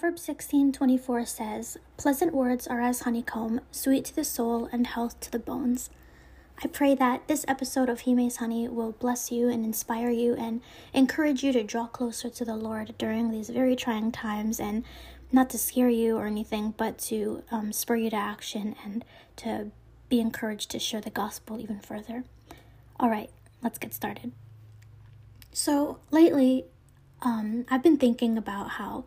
Proverbs 16:24 says, "Pleasant words are as honeycomb, sweet to the soul and health to the bones." I pray that this episode of Hime's Honey will bless you and inspire you and encourage you to draw closer to the Lord during these very trying times and not to scare you or anything, but to um, spur you to action and to be encouraged to share the gospel even further. All right, let's get started. So, lately, um, I've been thinking about how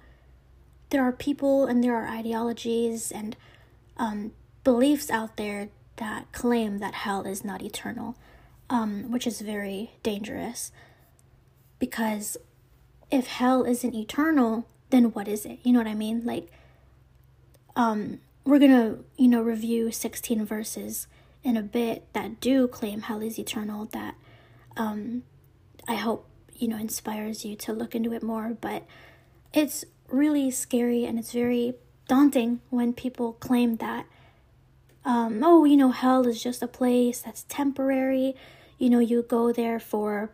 there are people and there are ideologies and um, beliefs out there that claim that hell is not eternal, um, which is very dangerous. Because if hell isn't eternal, then what is it? You know what I mean? Like, um, we're gonna, you know, review 16 verses in a bit that do claim hell is eternal, that um, I hope, you know, inspires you to look into it more. But it's really scary and it's very daunting when people claim that um, oh you know hell is just a place that's temporary. You know you go there for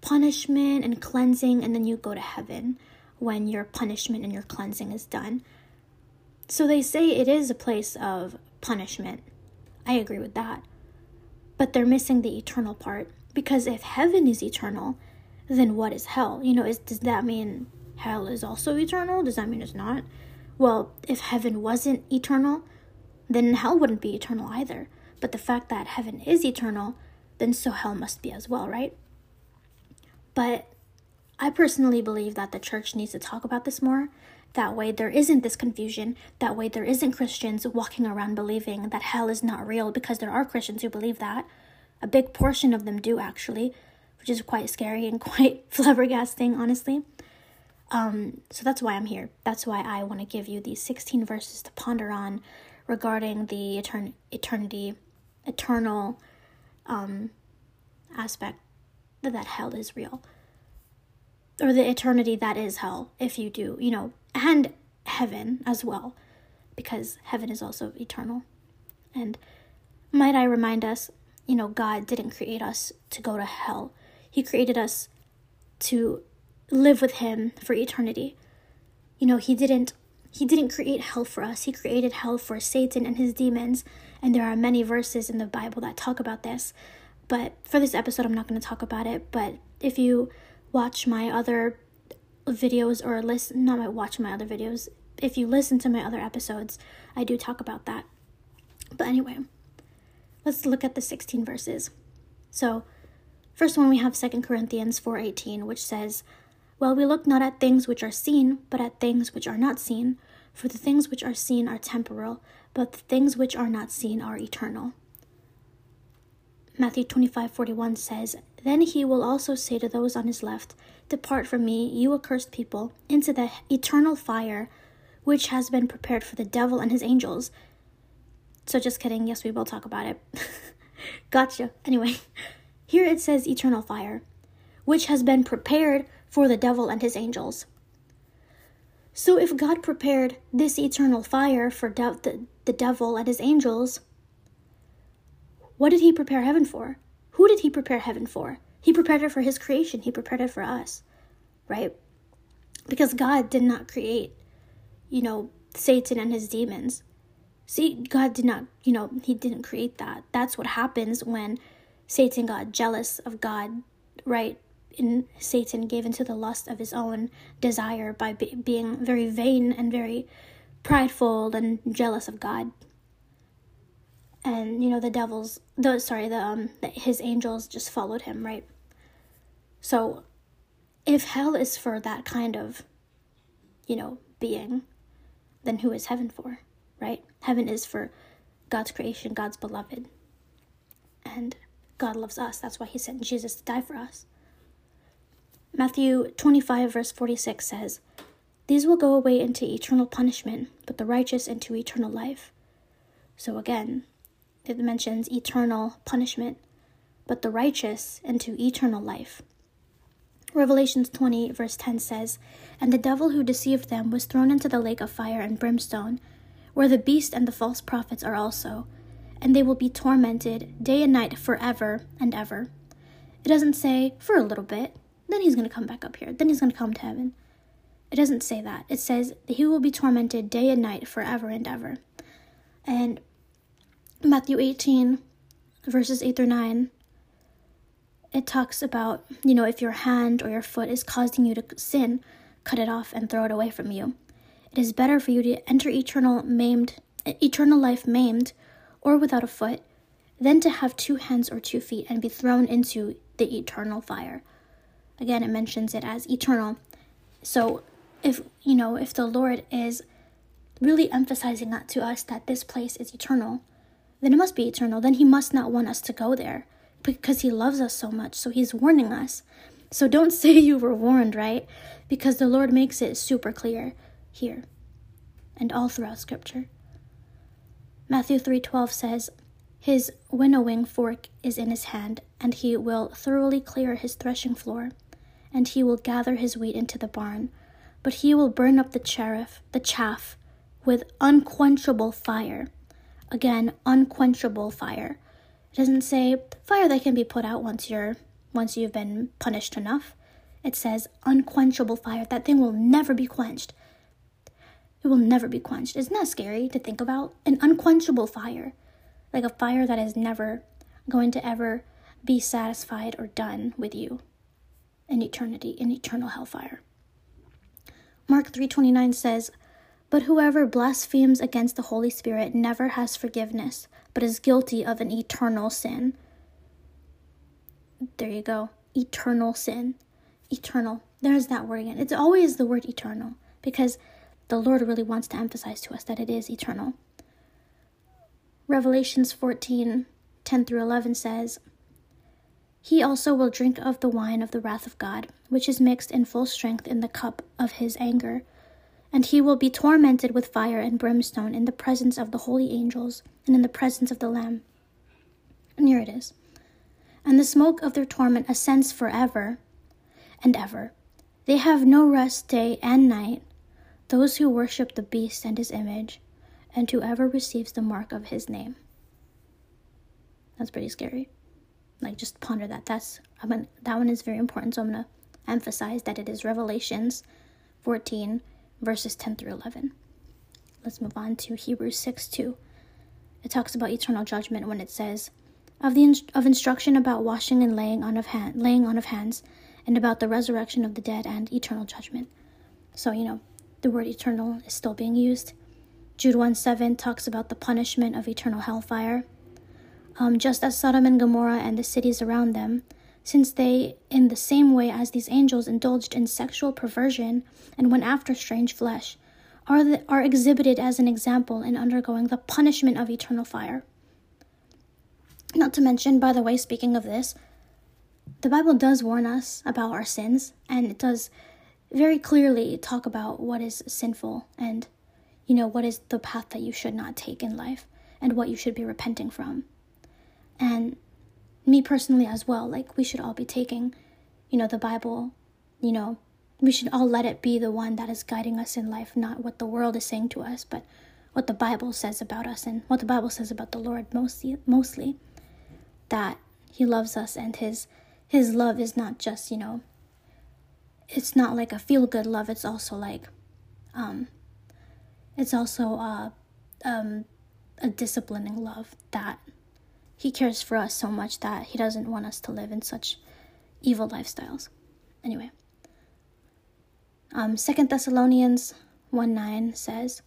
punishment and cleansing and then you go to heaven when your punishment and your cleansing is done. So they say it is a place of punishment. I agree with that. But they're missing the eternal part because if heaven is eternal then what is hell? You know is does that mean hell is also eternal? Does that mean it's not? Well, if heaven wasn't eternal, then hell wouldn't be eternal either. But the fact that heaven is eternal, then so hell must be as well, right? But I personally believe that the church needs to talk about this more. That way, there isn't this confusion. That way, there isn't Christians walking around believing that hell is not real because there are Christians who believe that. A big portion of them do, actually, which is quite scary and quite flabbergasting, honestly. Um, so that's why I'm here. That's why I want to give you these 16 verses to ponder on regarding the etern- eternity, eternal um, aspect that hell is real. Or the eternity that is hell, if you do, you know, and heaven as well, because heaven is also eternal. And might I remind us, you know, God didn't create us to go to hell, He created us to live with him for eternity. You know, he didn't he didn't create hell for us. He created hell for Satan and his demons, and there are many verses in the Bible that talk about this. But for this episode I'm not going to talk about it, but if you watch my other videos or listen not my watch my other videos, if you listen to my other episodes, I do talk about that. But anyway, let's look at the 16 verses. So, first one we have 2 Corinthians 4:18, which says, well, we look not at things which are seen, but at things which are not seen. For the things which are seen are temporal, but the things which are not seen are eternal. Matthew 25:41 says, "Then he will also say to those on his left, Depart from me, you accursed people, into the eternal fire, which has been prepared for the devil and his angels." So just kidding, yes, we will talk about it. gotcha. Anyway, here it says eternal fire, which has been prepared for the devil and his angels. So, if God prepared this eternal fire for de- the, the devil and his angels, what did he prepare heaven for? Who did he prepare heaven for? He prepared it for his creation, he prepared it for us, right? Because God did not create, you know, Satan and his demons. See, God did not, you know, he didn't create that. That's what happens when Satan got jealous of God, right? In Satan gave into the lust of his own desire by be- being very vain and very prideful and jealous of God. And you know the devils, the sorry, the um, the, his angels just followed him, right? So, if hell is for that kind of, you know, being, then who is heaven for, right? Heaven is for God's creation, God's beloved, and God loves us. That's why He sent Jesus to die for us. Matthew 25, verse 46 says, These will go away into eternal punishment, but the righteous into eternal life. So again, it mentions eternal punishment, but the righteous into eternal life. Revelations 20, verse 10 says, And the devil who deceived them was thrown into the lake of fire and brimstone, where the beast and the false prophets are also, and they will be tormented day and night forever and ever. It doesn't say for a little bit, then he's going to come back up here. Then he's going to come to heaven. It doesn't say that. It says he will be tormented day and night forever and ever. And Matthew 18, verses 8 through 9, it talks about, you know, if your hand or your foot is causing you to sin, cut it off and throw it away from you. It is better for you to enter eternal maimed eternal life maimed or without a foot than to have two hands or two feet and be thrown into the eternal fire. Again, it mentions it as eternal. So, if you know, if the Lord is really emphasizing that to us that this place is eternal, then it must be eternal. Then He must not want us to go there because He loves us so much. So He's warning us. So don't say you were warned, right? Because the Lord makes it super clear here and all throughout Scripture. Matthew 3:12 says, "His winnowing fork is in his hand, and he will thoroughly clear his threshing floor, and he will gather his wheat into the barn, but he will burn up the chaff, the chaff with unquenchable fire." Again, unquenchable fire. It doesn't say fire that can be put out once you're once you've been punished enough. It says unquenchable fire. That thing will never be quenched. It will never be quenched. Isn't that scary to think about? An unquenchable fire. Like a fire that is never going to ever be satisfied or done with you in eternity, in eternal hellfire. Mark 3:29 says, "But whoever blasphemes against the Holy Spirit never has forgiveness, but is guilty of an eternal sin." There you go. Eternal sin. Eternal. There's that word again. It's always the word eternal because the Lord really wants to emphasize to us that it is eternal. Revelations 14 10 through 11 says, He also will drink of the wine of the wrath of God, which is mixed in full strength in the cup of his anger. And he will be tormented with fire and brimstone in the presence of the holy angels and in the presence of the Lamb. And here it is. And the smoke of their torment ascends forever and ever. They have no rest day and night those who worship the beast and his image, and whoever receives the mark of his name. That's pretty scary. Like just ponder that. That's I'm gonna, that one is very important. So I'm gonna emphasize that it is Revelations 14 verses 10 through 11. Let's move on to Hebrews 6 2. It talks about eternal judgment when it says, of the of instruction about washing and laying on of hand, laying on of hands, and about the resurrection of the dead and eternal judgment. So you know, the word eternal is still being used. Jude 1 7 talks about the punishment of eternal hellfire. Um, just as Sodom and Gomorrah and the cities around them, since they, in the same way as these angels, indulged in sexual perversion and went after strange flesh, are, the, are exhibited as an example in undergoing the punishment of eternal fire. Not to mention, by the way, speaking of this, the Bible does warn us about our sins, and it does very clearly talk about what is sinful and, you know, what is the path that you should not take in life and what you should be repenting from. And me personally as well, like we should all be taking, you know, the Bible, you know, we should all let it be the one that is guiding us in life, not what the world is saying to us, but what the Bible says about us and what the Bible says about the Lord mostly mostly that he loves us and his his love is not just, you know, it's not like a feel good love it's also like um it's also a um a disciplining love that he cares for us so much that he doesn't want us to live in such evil lifestyles. Anyway um second thessalonians 1 9 says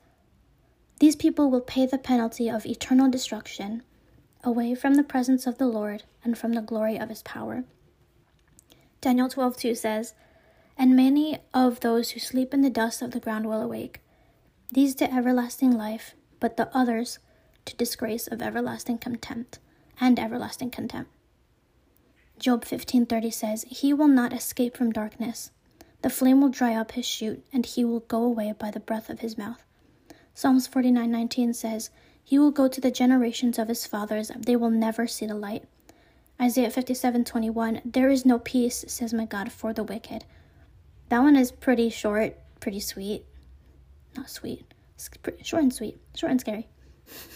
these people will pay the penalty of eternal destruction away from the presence of the lord and from the glory of his power. Daniel 12 2 says and many of those who sleep in the dust of the ground will awake, these to everlasting life, but the others to disgrace of everlasting contempt and everlasting contempt. Job 15:30 says, "He will not escape from darkness. The flame will dry up his shoot, and he will go away by the breath of his mouth." Psalms 49:19 says, "He will go to the generations of his fathers; they will never see the light." Isaiah 57:21, "There is no peace," says my God, "for the wicked." That one is pretty short, pretty sweet. Not sweet, short and sweet, short and scary.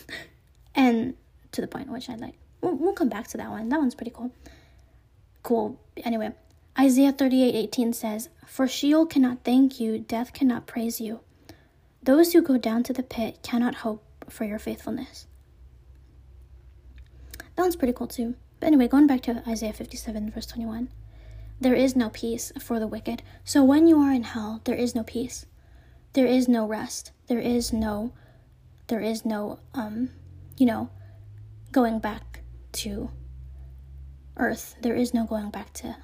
and to the point, which I like. We'll, we'll come back to that one. That one's pretty cool. Cool. Anyway, Isaiah 38:18 says, "For Sheol cannot thank you, death cannot praise you. Those who go down to the pit cannot hope for your faithfulness." That one's pretty cool too. But anyway, going back to Isaiah 57 verse 21. There is no peace for the wicked. So when you are in hell, there is no peace. There is no rest. There is no there is no um you know going back to earth. There is no going back to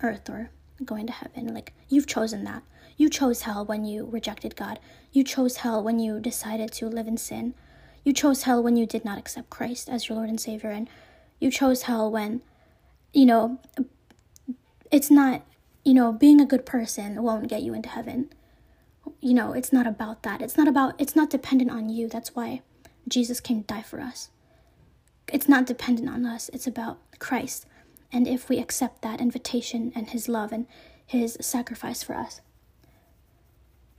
earth or going to heaven. Like, you've chosen that. You chose hell when you rejected God. You chose hell when you decided to live in sin. You chose hell when you did not accept Christ as your Lord and Savior. And you chose hell when, you know, it's not, you know, being a good person won't get you into heaven. You know, it's not about that. It's not about, it's not dependent on you. That's why Jesus came to die for us. It's not dependent on us, it's about Christ and if we accept that invitation and His love and His sacrifice for us.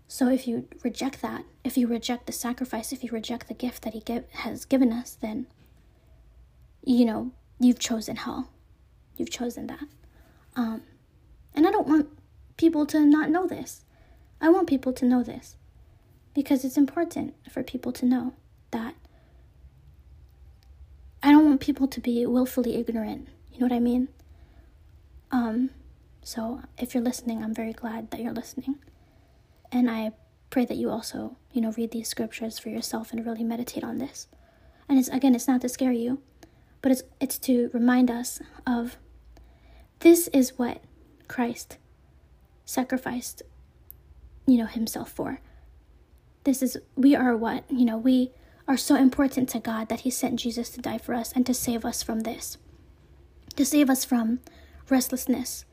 So if you reject that, if you reject the sacrifice, if you reject the gift that He give, has given us, then, you know, you've chosen hell. You've chosen that. Um, and I don't want people to not know this. I want people to know this because it's important for people to know that want people to be willfully ignorant you know what I mean? Um, so if you're listening, I'm very glad that you're listening. And I pray that you also, you know, read these scriptures for yourself and really meditate on this. And it's again, it's not to scare you, but it's it's to remind us of this is what Christ sacrificed, you know, himself for. This is we are what, you know, we are so important to God that he sent Jesus to die for us and to save us from this to save us from restlessness,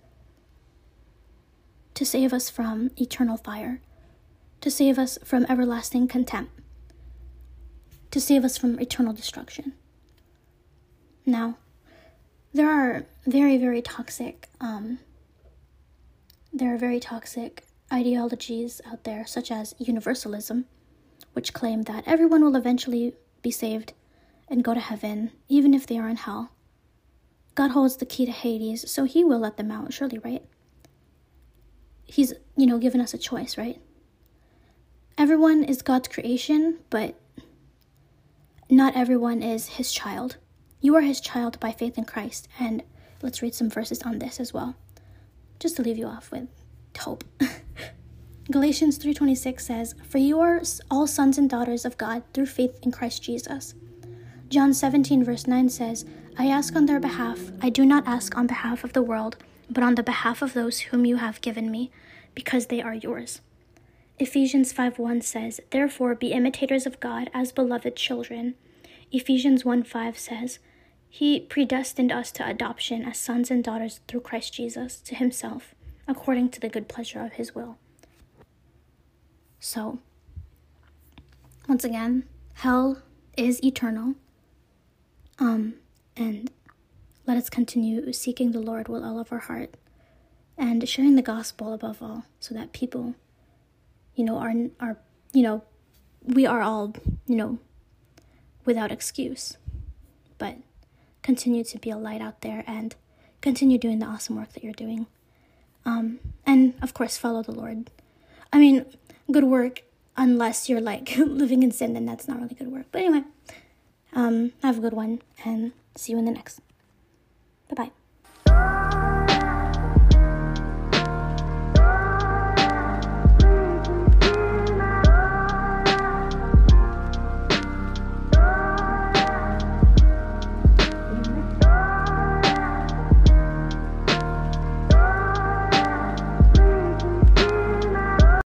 to save us from eternal fire, to save us from everlasting contempt, to save us from eternal destruction. Now, there are very, very toxic, um, there are very toxic ideologies out there, such as universalism, which claim that everyone will eventually be saved and go to heaven, even if they are in hell. God holds the key to Hades, so he will let them out, surely, right? He's, you know, given us a choice, right? Everyone is God's creation, but not everyone is his child. You are his child by faith in Christ, and let's read some verses on this as well, just to leave you off with hope. Galatians 3:26 says, "For you are all sons and daughters of God through faith in Christ Jesus." John 17 verse 9 says, I ask on their behalf. I do not ask on behalf of the world, but on the behalf of those whom you have given me, because they are yours. Ephesians 5:1 says, "Therefore be imitators of God as beloved children." Ephesians 1:5 says, "He predestined us to adoption as sons and daughters through Christ Jesus to himself, according to the good pleasure of his will." So, once again, hell is eternal. Um and let us continue seeking the Lord with all of our heart and sharing the gospel above all so that people, you know, are, are you know, we are all, you know, without excuse. But continue to be a light out there and continue doing the awesome work that you're doing. Um, and of course, follow the Lord. I mean, good work, unless you're like living in sin, then that's not really good work. But anyway, um, have a good one and See you in the next. Bye bye.